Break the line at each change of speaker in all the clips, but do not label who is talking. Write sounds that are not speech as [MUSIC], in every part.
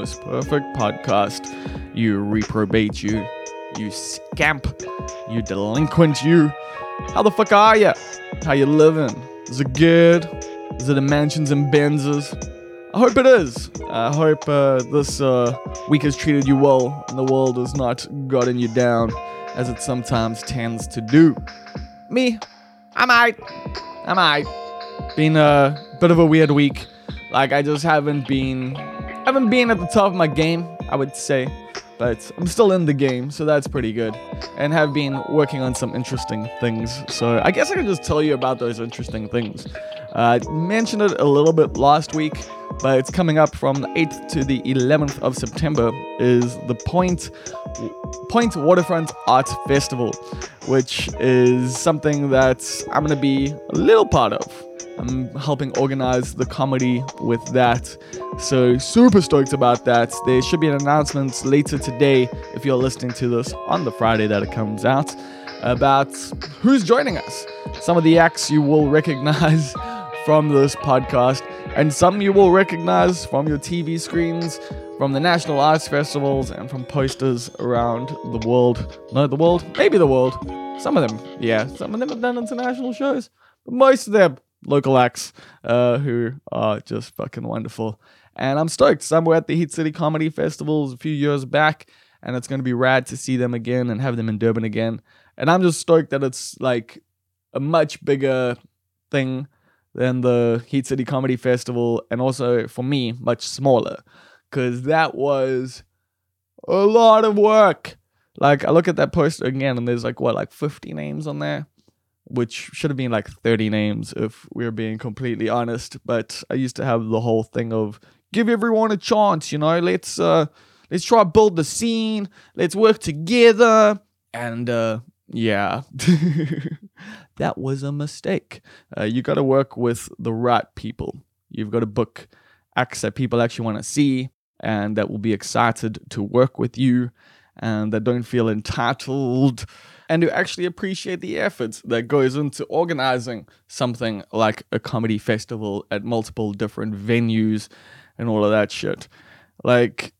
Almost Perfect Podcast. You reprobate, you, you scamp, you delinquent, you. How the fuck are you? How you living? Is it good? Is it the mansions and Benzes? I hope it is. I hope uh, this uh, week has treated you well and the world has not gotten you down as it sometimes tends to do. Me, I'm alright. I'm alright. Been a bit of a weird week. Like I just haven't been, haven't been at the top of my game. I would say, but I'm still in the game, so that's pretty good. And have been working on some interesting things. So I guess I can just tell you about those interesting things. Uh, I mentioned it a little bit last week, but it's coming up from the 8th to the 11th of September. Is the Point Point Waterfront Art Festival, which is something that I'm gonna be a little part of. I'm helping organize the comedy with that. So, super stoked about that. There should be an announcement later today, if you're listening to this on the Friday that it comes out, about who's joining us. Some of the acts you will recognize [LAUGHS] from this podcast, and some you will recognize from your TV screens, from the National Arts Festivals, and from posters around the world. No, the world? Maybe the world. Some of them, yeah. Some of them have done international shows, but most of them local acts uh, who are just fucking wonderful. And I'm stoked. Some were at the Heat City Comedy Festivals a few years back, and it's going to be rad to see them again and have them in Durban again. And I'm just stoked that it's like a much bigger thing than the Heat City Comedy Festival, and also for me, much smaller, because that was a lot of work. Like, I look at that poster again, and there's like, what, like 50 names on there? which should have been like 30 names if we're being completely honest. But I used to have the whole thing of give everyone a chance, you know, let's uh let's try build the scene, let's work together. And uh yeah. [LAUGHS] that was a mistake. Uh, you got to work with the right people. You've got to book acts that people actually want to see and that will be excited to work with you and that don't feel entitled and who actually appreciate the effort that goes into organizing something like a comedy festival at multiple different venues and all of that shit. Like,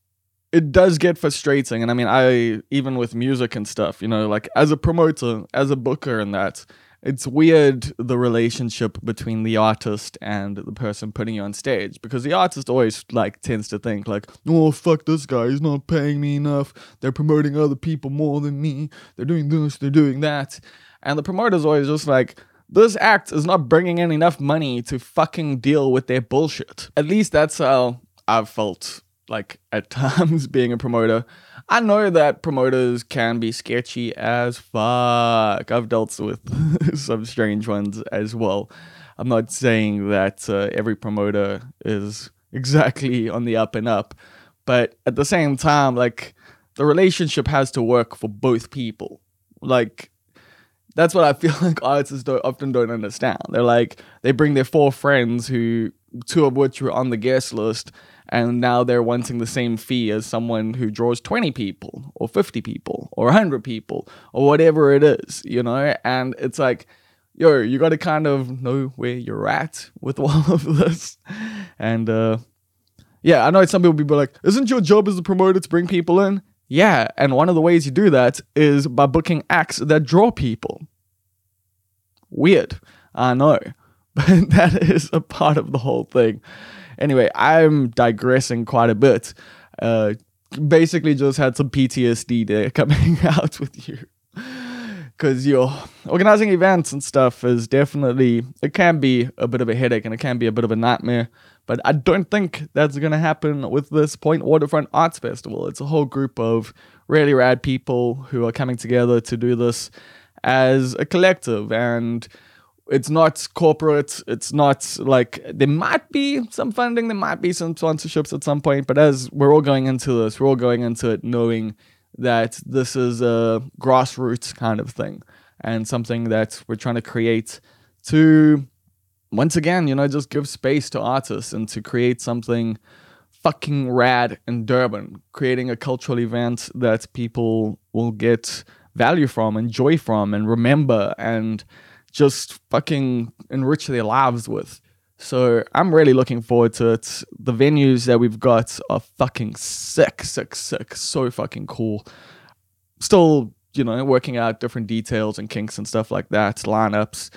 it does get frustrating. And I mean, I, even with music and stuff, you know, like as a promoter, as a booker and that, it's weird the relationship between the artist and the person putting you on stage because the artist always like tends to think like oh fuck this guy he's not paying me enough. They're promoting other people more than me. They're doing this they're doing that. And the promoter's always just like this act is not bringing in enough money to fucking deal with their bullshit. At least that's how i've felt like at [LAUGHS] times being a promoter I know that promoters can be sketchy as fuck. I've dealt with [LAUGHS] some strange ones as well. I'm not saying that uh, every promoter is exactly on the up and up, but at the same time, like the relationship has to work for both people. Like that's what I [LAUGHS] feel like artists don't, often don't understand. They're like they bring their four friends who two of which were on the guest list and now they're wanting the same fee as someone who draws 20 people or 50 people or 100 people or whatever it is you know? And it's like yo you got to kind of know where you're at with [LAUGHS] all of this. And uh yeah i know some people be like isn't your job as a promoter to bring people in? Yeah and one of the ways you do that is by booking acts that draw people. Weird. I know. [LAUGHS] But that is a part of the whole thing Anyway, I'm digressing quite a bit. Uh, basically, just had some PTSD there [LAUGHS] coming out with you. Because you're organizing events and stuff is definitely, it can be a bit of a headache and it can be a bit of a nightmare. But I don't think that's going to happen with this Point Waterfront Arts Festival. It's a whole group of really rad people who are coming together to do this as a collective. And it's not corporate. It's not like there might be some funding, there might be some sponsorships at some point. But as we're all going into this, we're all going into it knowing that this is a grassroots kind of thing and something that we're trying to create to once again, you know, just give space to artists and to create something fucking rad in Durban, creating a cultural event that people will get value from and joy from and remember and just fucking enrich their lives with. So I'm really looking forward to it. The venues that we've got are fucking sick, sick, sick. So fucking cool. Still, you know, working out different details and kinks and stuff like that, lineups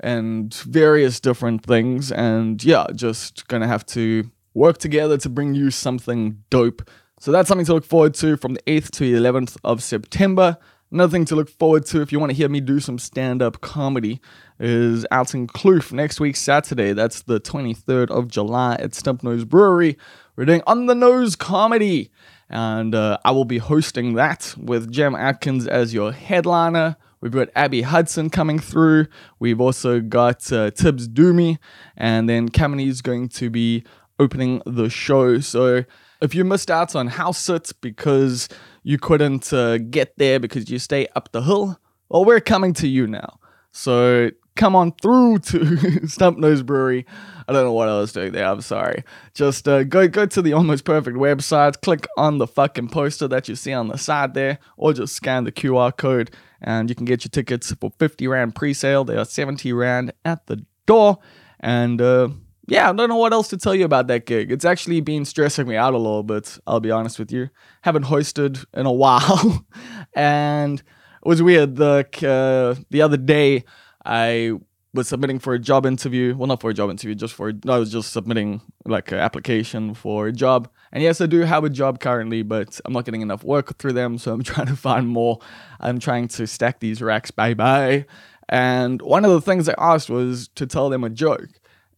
and various different things. And yeah, just gonna have to work together to bring you something dope. So that's something to look forward to from the 8th to the 11th of September. Another thing to look forward to if you want to hear me do some stand up comedy is out in Kloof next week, Saturday. That's the 23rd of July at Stump Nose Brewery. We're doing On the Nose Comedy, and uh, I will be hosting that with Jem Atkins as your headliner. We've got Abby Hudson coming through. We've also got uh, Tibbs Doomy, and then Kamini is going to be opening the show. So if you missed out on house it because you couldn't uh, get there because you stay up the hill, well, we're coming to you now. So come on through [LAUGHS] to Stump Nose Brewery. I don't know what I was doing there. I'm sorry. Just uh, go go to the Almost Perfect website, click on the fucking poster that you see on the side there, or just scan the QR code, and you can get your tickets for 50 rand pre-sale. They are 70 rand at the door, and uh, yeah, I don't know what else to tell you about that gig. It's actually been stressing me out a little bit, I'll be honest with you. Haven't hosted in a [LAUGHS] while. and it was weird. The, uh, the other day, I was submitting for a job interview. Well, not for a job interview, just for, I was just submitting like an application for a job. And yes, I do have a job currently, but I'm not getting enough work through them. So I'm [LAUGHS] trying to find more. I'm trying to stack these racks. Bye bye. And one of the things I asked was to tell them a joke.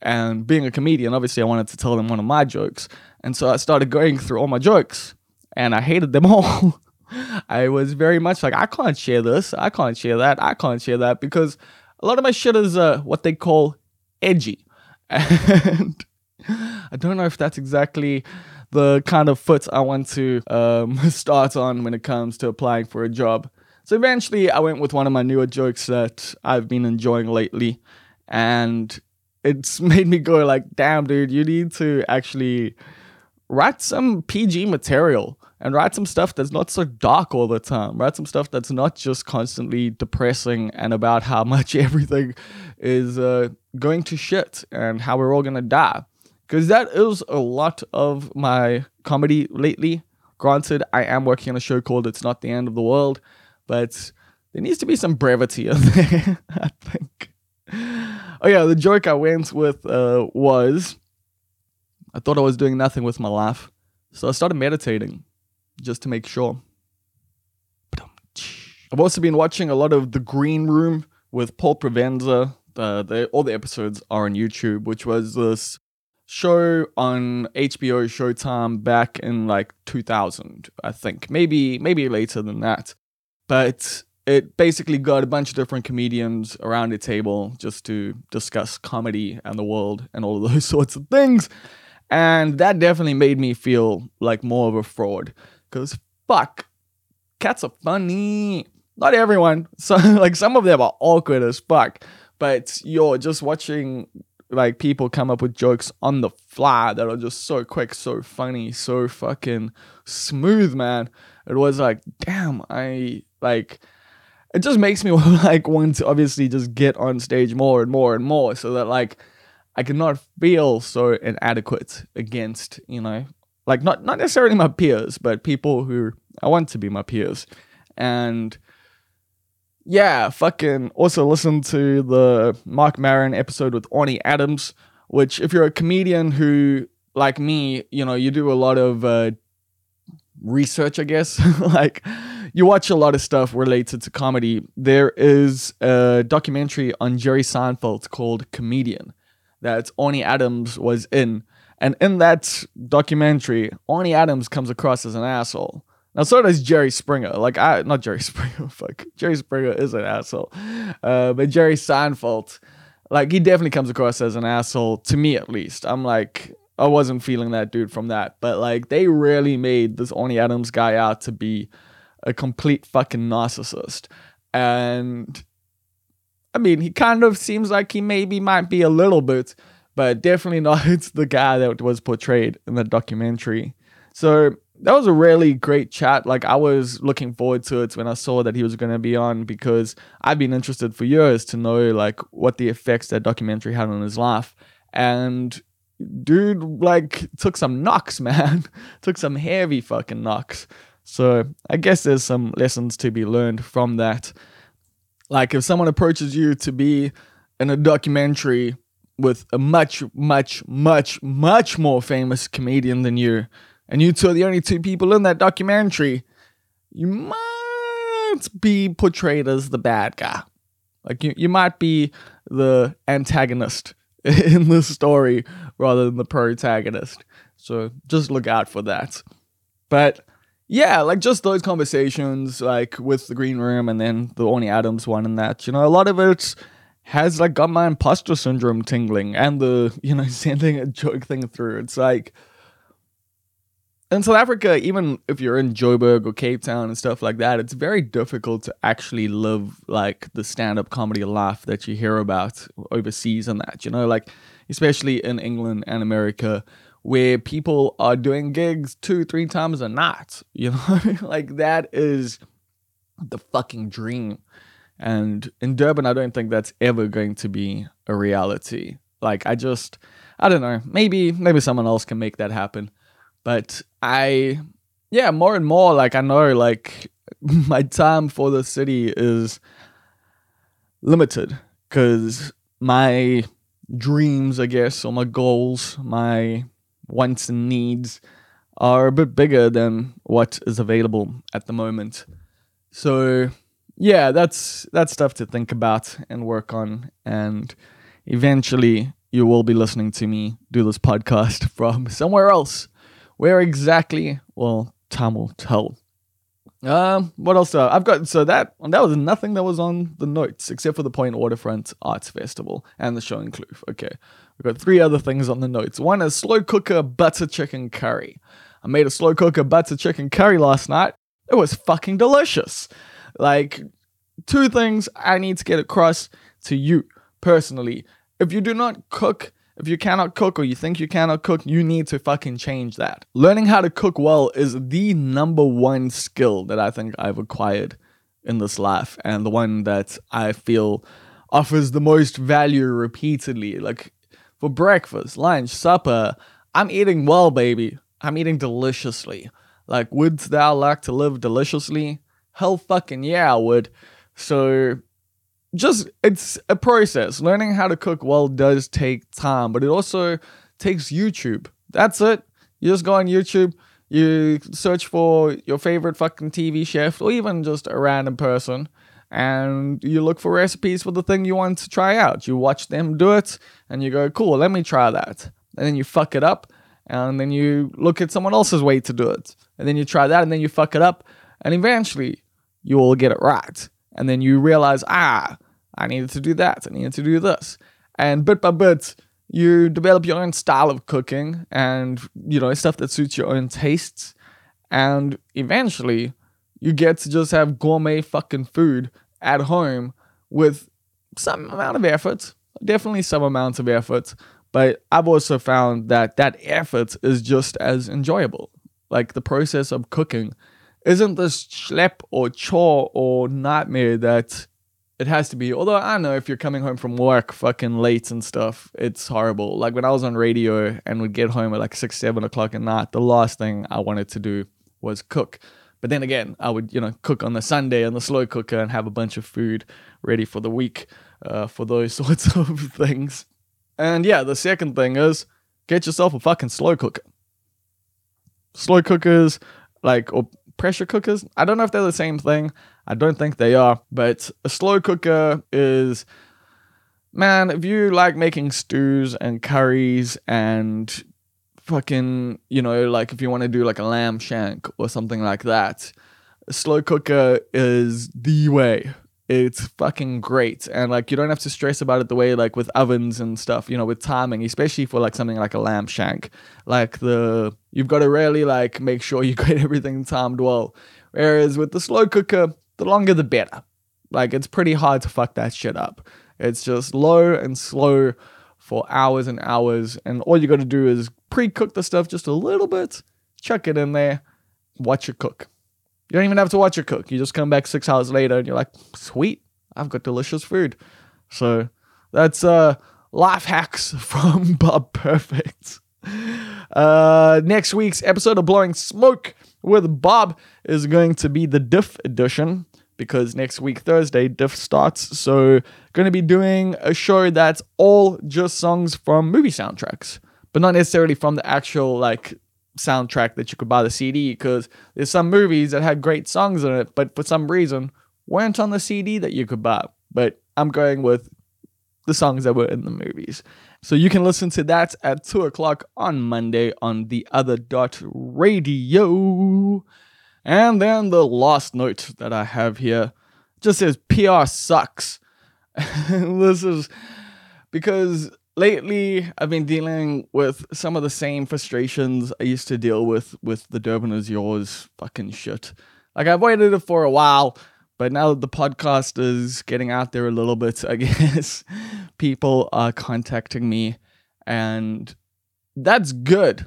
And being a comedian, obviously, I wanted to tell them one of my jokes. And so I started going through all my jokes, and I hated them [LAUGHS] all. I was very much like, I can't share this, I can't share that, I can't share that, because a lot of my shit is uh, what they call edgy. [LAUGHS] And I don't know if that's exactly the kind of foot I want to um, [LAUGHS] start on when it comes to applying for a job. So eventually, I went with one of my newer jokes that I've been enjoying lately. And it's [LAUGHS] made me go like, damn, dude, you need to actually write some PG material and write some stuff that's not so dark all the time. Write some stuff that's not just constantly depressing and about how [LAUGHS] much everything is uh, going to shit and how we're all gonna die. Because that is a lot of my comedy lately. Granted, I am working on a show called It's Not the End of the World, but there needs to be some brevity in [LAUGHS] there, I think. Oh yeah, the joke I went with uh, was I thought I was doing nothing with my life, so I started meditating just to make sure. I've also been watching a lot of The Green Room with Paul Provenza. Uh, the, all the episodes are on YouTube, which was this show on HBO Showtime back in like 2000, I think. Maybe maybe later than that. But it basically got a bunch of different comedians around a table just to discuss comedy and the world and all of those [LAUGHS] sorts of things. And that definitely made me feel like more of a fraud. Because fuck, cats are funny. Not everyone. [LAUGHS] So like some of them are awkward as fuck. But you're just watching like people come up with jokes on the fly that are just so quick, so funny, so fucking smooth, man. It was like, damn, I like it just makes me [LAUGHS] like want to obviously just get on stage more and more and more so that like I cannot feel so inadequate against, you know, like not not necessarily my peers, but people who I want to be my peers. And yeah, fucking also listen to the Marc Maron episode with Orny Adams, which if you're a comedian who like me, you know, you do a lot of uh, research, I guess. [LAUGHS] like you watch a lot of stuff related to comedy. There is a documentary on Jerry Seinfeld called Comedian that Orny Adams was in. And in that documentary, Orny Adams comes across as an asshole. Now, so does Jerry Springer. Like, I, not Jerry [LAUGHS] Springer, fuck. Jerry Springer is an asshole. Uh, but Jerry Seinfeld, like, he definitely comes across as an asshole, to me at least. I'm like, I wasn't feeling that dude from that. But, like, they really made this Orny Adams guy out to be a complete fucking narcissist. And I mean, he kind of seems like he maybe might be a little bit, but definitely [LAUGHS] not the guy that was portrayed in the documentary. So that was a really great chat. Like I was looking forward to it when I saw that he was going to be on because I've been interested for years to know like what the effects that documentary had on his life. And dude, like, took some knocks, [LAUGHS] man. took some heavy fucking knocks. So I guess there's some lessons to be learned from that. Like, if someone approaches you to be in a documentary with a much, much, much, much more famous comedian than you, and you two are the only two people in that documentary, you might be portrayed as the bad guy. Like you, you might be the antagonist [LAUGHS] in the story rather than the protagonist. So just look out for that. But yeah, like just those conversations, like with the green room and then the Orny Adams one and that, you know, a lot of it has like got my imposter syndrome tingling and the, you know, [LAUGHS] sending a joke thing through. It's like, in South Africa, even if you're in Joburg or Cape Town and stuff like that, it's very difficult to actually live like the stand up comedy life that you hear about overseas and that, you know, like especially in England and America, where people are doing gigs two, three times a night, [LAUGHS] you know, like that is the fucking dream. And in Durban, I don't think that's ever going to be a reality. Like, I just, I don't know, maybe, maybe someone else can make that happen. But I, yeah, more and more, like, I know, like, [LAUGHS] my time for the city is limited because my dreams, I guess, or my goals, my wants and needs are a bit bigger than what is available at the moment. So, yeah, that's that's stuff to think about and work on and eventually you will be listening to me do this podcast [LAUGHS] from somewhere else where exactly? Well, time will tell. Um, what else? I've got so that that was nothing that was on the notes except for the Point Waterfront Arts Festival and the show in Kloof. Okay, we've got three other things on the notes. One is slow cooker butter chicken curry. I made a slow cooker butter chicken curry last night. It was fucking delicious. Like two things I need to get across to you personally. If you do not cook if you cannot cook or you think you cannot cook, you need to fucking change that. Learning how to cook well is the number one skill that I think I've acquired in this life and the one that I feel offers the most value repeatedly. Like for breakfast, lunch, supper, I'm eating well, baby. I'm eating deliciously. Like, wouldst thou like to live deliciously? Hell fucking yeah, I would. So just it's a process. Learning how to cook well does take time, but it also takes YouTube. That's it. You just go on YouTube, you search for your favorite fucking TV chef or even just a random person and you look for recipes for the thing you want to try out. You watch them do it and you go, "Cool, let me try that." And then you fuck it up and then you look at someone else's way to do it. And then you try that and then you fuck it up and eventually you will get it right. And then you realize, "Ah, I needed to do that. I needed to do this. And bit by bit, you develop your own style of cooking and, you know, stuff that suits your own tastes. And eventually, you get to just have gourmet fucking food at home with some amount of effort, definitely some amount of effort. But I've also found that that effort is just as enjoyable. Like the process of cooking isn't this schlep or chore or nightmare that it has to be. Although I know if you're coming home from work fucking late and stuff, it's horrible. Like when I was on radio and would get home at like six, seven o'clock at night, the last thing I wanted to do was cook. But then again, I would, you know, cook on the Sunday on the slow cooker and have a bunch of food ready for the week uh, for those [LAUGHS] sorts of things. And yeah, the second thing is get yourself a fucking slow cooker. Slow cookers, like, or pressure cookers, I don't know if they're the same thing. I don't think they are, but a slow cooker is man, if you like making stews and curries and fucking, you know, like if you want to do like a lamb shank or something like that, slow cooker is the way. It's fucking great. And like you don't have to stress about it the way like with ovens and stuff, you know, with timing, especially for like something like a lamb shank. Like the you've got to really like make sure [LAUGHS] you get everything timed well. Whereas with the slow cooker, the longer the better. Like it's pretty hard to fuck that shit up. It's just low and slow for hours and hours, and all you got to do is pre-cook the stuff just a little bit, chuck it in there, watch it cook. You don't even have to watch it cook. You just come back six hours later and you're like, sweet, I've got delicious food. So that's uh life hacks [LAUGHS] from Bob Perfect. Uh, next week's episode of Blowing Smoke with Bob is going to be the Diff edition because next week, Thursday, Diff starts. So, going to be doing a show that's all just songs from movie soundtracks, but not necessarily from the actual like soundtrack that you could buy the CD because there's some movies that had great songs in it, but for some reason weren't on the CD that you could buy. But I'm going with the songs that were in the movies. So you can listen to that at 2 o'clock on Monday on the other dot radio. And then the last note that I have here just says PR sucks. [LAUGHS] this is because lately I've been dealing with some of the same frustrations I used to deal with with the Durban is yours fucking shit. Like I've waited it for a while, but now that the podcast is getting out there a little bit, I [LAUGHS] guess people are contacting me and that's good.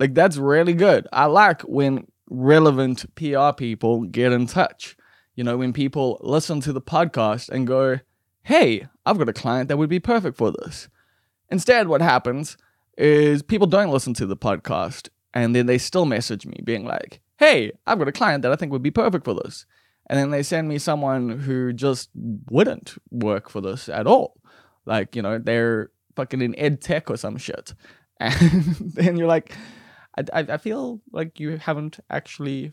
Like that's really good. I like when relevant PR people get in touch. You know, when people listen to the podcast and go, "Hey, I've got a client that would be perfect for this." Instead, what happens is people don't listen to the podcast and then they still message me being like, hey, I've got a client that I think would be perfect for this. And then they send me someone who just wouldn't work for this at all. Like, you know, they're fucking in ed tech or some shit. [LAUGHS] And then you're like, I, I feel like you haven't actually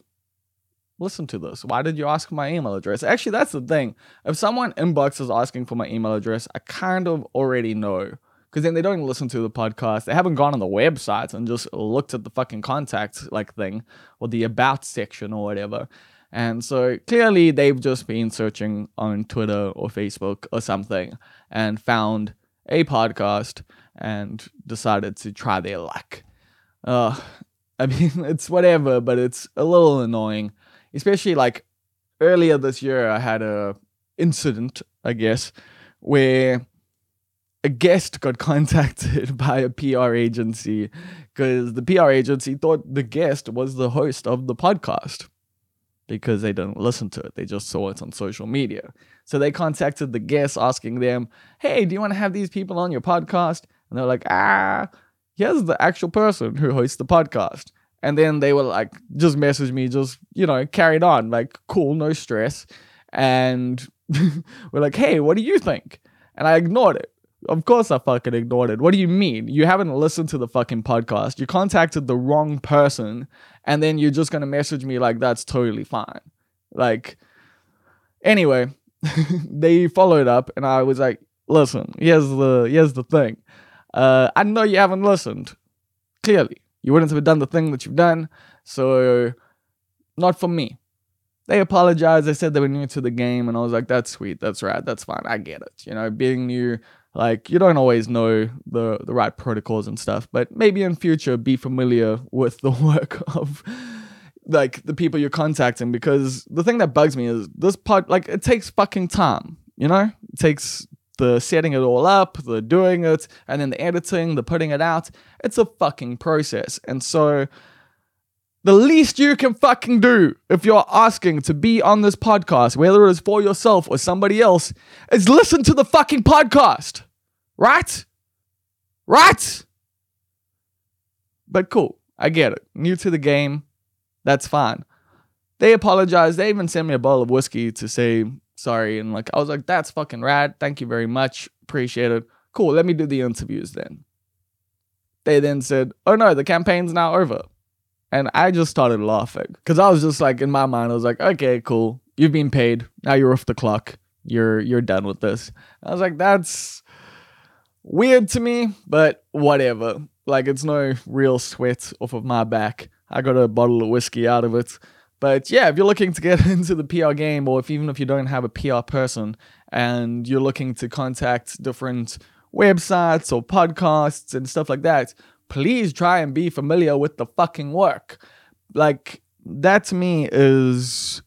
listened to this. Why did you ask my email address? Actually, that's the thing. If someone inboxes asking for my email address, I kind of already know because then they don't listen to the podcast. They haven't gone on the website and just looked at the fucking contact like thing or the about section or whatever. And so clearly they've just been searching on Twitter or Facebook or something and found a podcast and decided to try their luck. Uh, I mean, [LAUGHS] it's whatever, but it's a little annoying. Especially like earlier this year, I had a incident, I guess, where a guest got [LAUGHS] contacted by a PR agency because the PR agency thought the guest was the host of the podcast because they didn't listen to it. They just saw it on social media. So they contacted the guest asking them, Hey, do you want to have these people on your podcast? And they're like, Ah, here's the actual person who hosts the podcast. And then they were like, just message me, just, you know, carried on, like, cool, no stress. And [LAUGHS] we're like, Hey, what do you think? And I ignored it of course I fucking ignored it. What do you mean? You haven't listened to the fucking podcast. You contacted the wrong person and then you're just going to message me like that's totally fine. Like anyway, [LAUGHS] they followed up and I was like, "Listen, here's the here's the thing. Uh I know you haven't listened. Clearly. You wouldn't have done the thing that you've done. So not for me. They apologized. They said they were new to the game, and I was like, "That's sweet. That's right. That's fine. I get it. You know, being new, like you don't always know the the right protocols and stuff but maybe in future be familiar with the [LAUGHS] work of like the people you're contacting because the thing that bugs me is this part like it takes fucking time you know it takes the setting it all up the doing it and then the editing the putting it out it's a fucking process and so the least you can fucking do if you're asking to be on this podcast, whether it is for yourself or somebody else, is listen to the fucking podcast. Right? Right? But cool. I get it. New to the game. That's fine. They apologized. They even sent me a bottle of whiskey to say sorry. And like, I was like, that's fucking rad. Thank you very much. Appreciate it. Cool. Let me do the interviews then. They then said, oh no, the campaign's now over. And I just started laughing because I was just like, in my mind, I was like, okay, cool. You've been paid. Now you're off the clock. You're you're done with this. I was like, that's weird to me, but whatever. Like it's no real sweat off of my back. I got a bottle of whiskey out of it. But yeah, if you're looking to get [LAUGHS] into the PR game, or if even if you don't have a PR person and you're looking to contact different websites or podcasts and stuff like that, please try and be familiar with the fucking work. Like that to me is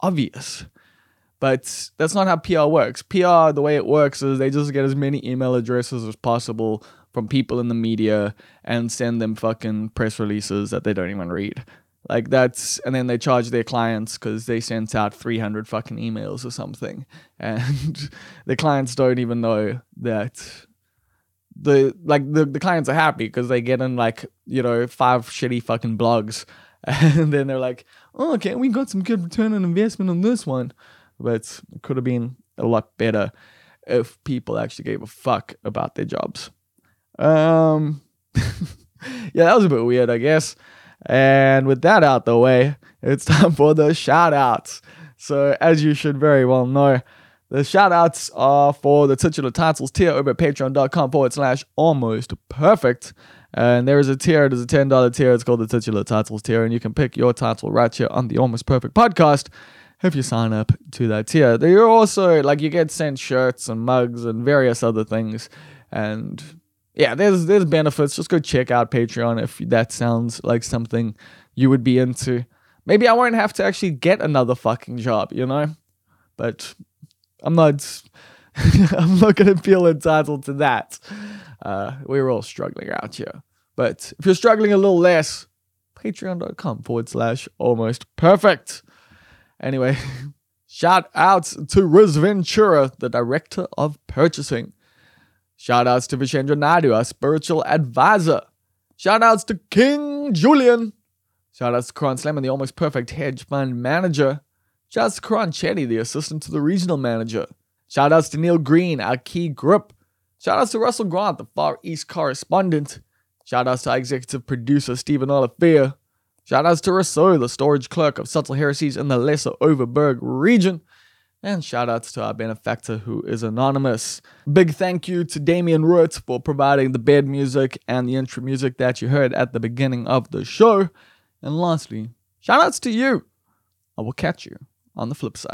obvious. But that's not how PR works. PR, the way it works is they just get as many email addresses as possible from people in the media and send them fucking press releases that they don't even read. Like that's, and then they charge their clients because they sent out 300 fucking emails or something. [LAUGHS] And the clients don't even know that the, like the, the clients are happy because they get in like, you know, five shitty fucking blogs. [LAUGHS] And then they're like, oh, okay, we got some good return on investment on this one. But it could have been a lot better if people actually gave a fuck about their jobs. Um, [LAUGHS] yeah, that was a bit weird, I guess. And with that out the way, it's time for the shout outs. So, as you should very well know, the shout outs are for the titular titles tier over at patreon.com forward slash almost perfect. And there is a tier, there's a $10 tier. It's called the titular titles tier. And you can pick your title right here on the Almost Perfect podcast if you sign up to that tier. You're also, like, you get sent shirts and mugs and various other things. And yeah, there's there's benefits. Just go check out Patreon if that sounds like something you would be into. Maybe I won't have to actually get another fucking job, you know? But I'm not [LAUGHS] I'm not gonna feel entitled to that. Uh, we're all struggling out here. But if you're struggling a little less, patreon.com forward slash almost perfect. Anyway, [LAUGHS] shout out to Riz Ventura, the director of purchasing. Shout outs to Vishendra Naidu, our spiritual advisor. Shout outs to King Julian. Shout outs to Karan Slam, the almost perfect hedge fund manager. Shout outs to Karan Chetty, the assistant to the regional manager. Shout outs to Neil Green, our key grip. Shout outs to Russell Grant, the Far East correspondent. Shout outs to executive producer, Stephen Olivier. Shout outs to Rousseau, the storage clerk of subtle heresies in the Lesser Overberg region. And shout outs to our benefactor who is anonymous. Big thank you to Damien Root for providing the bed music and the intro music that you heard at the beginning of the show. And lastly, shout outs to you. I will catch you on the flip side.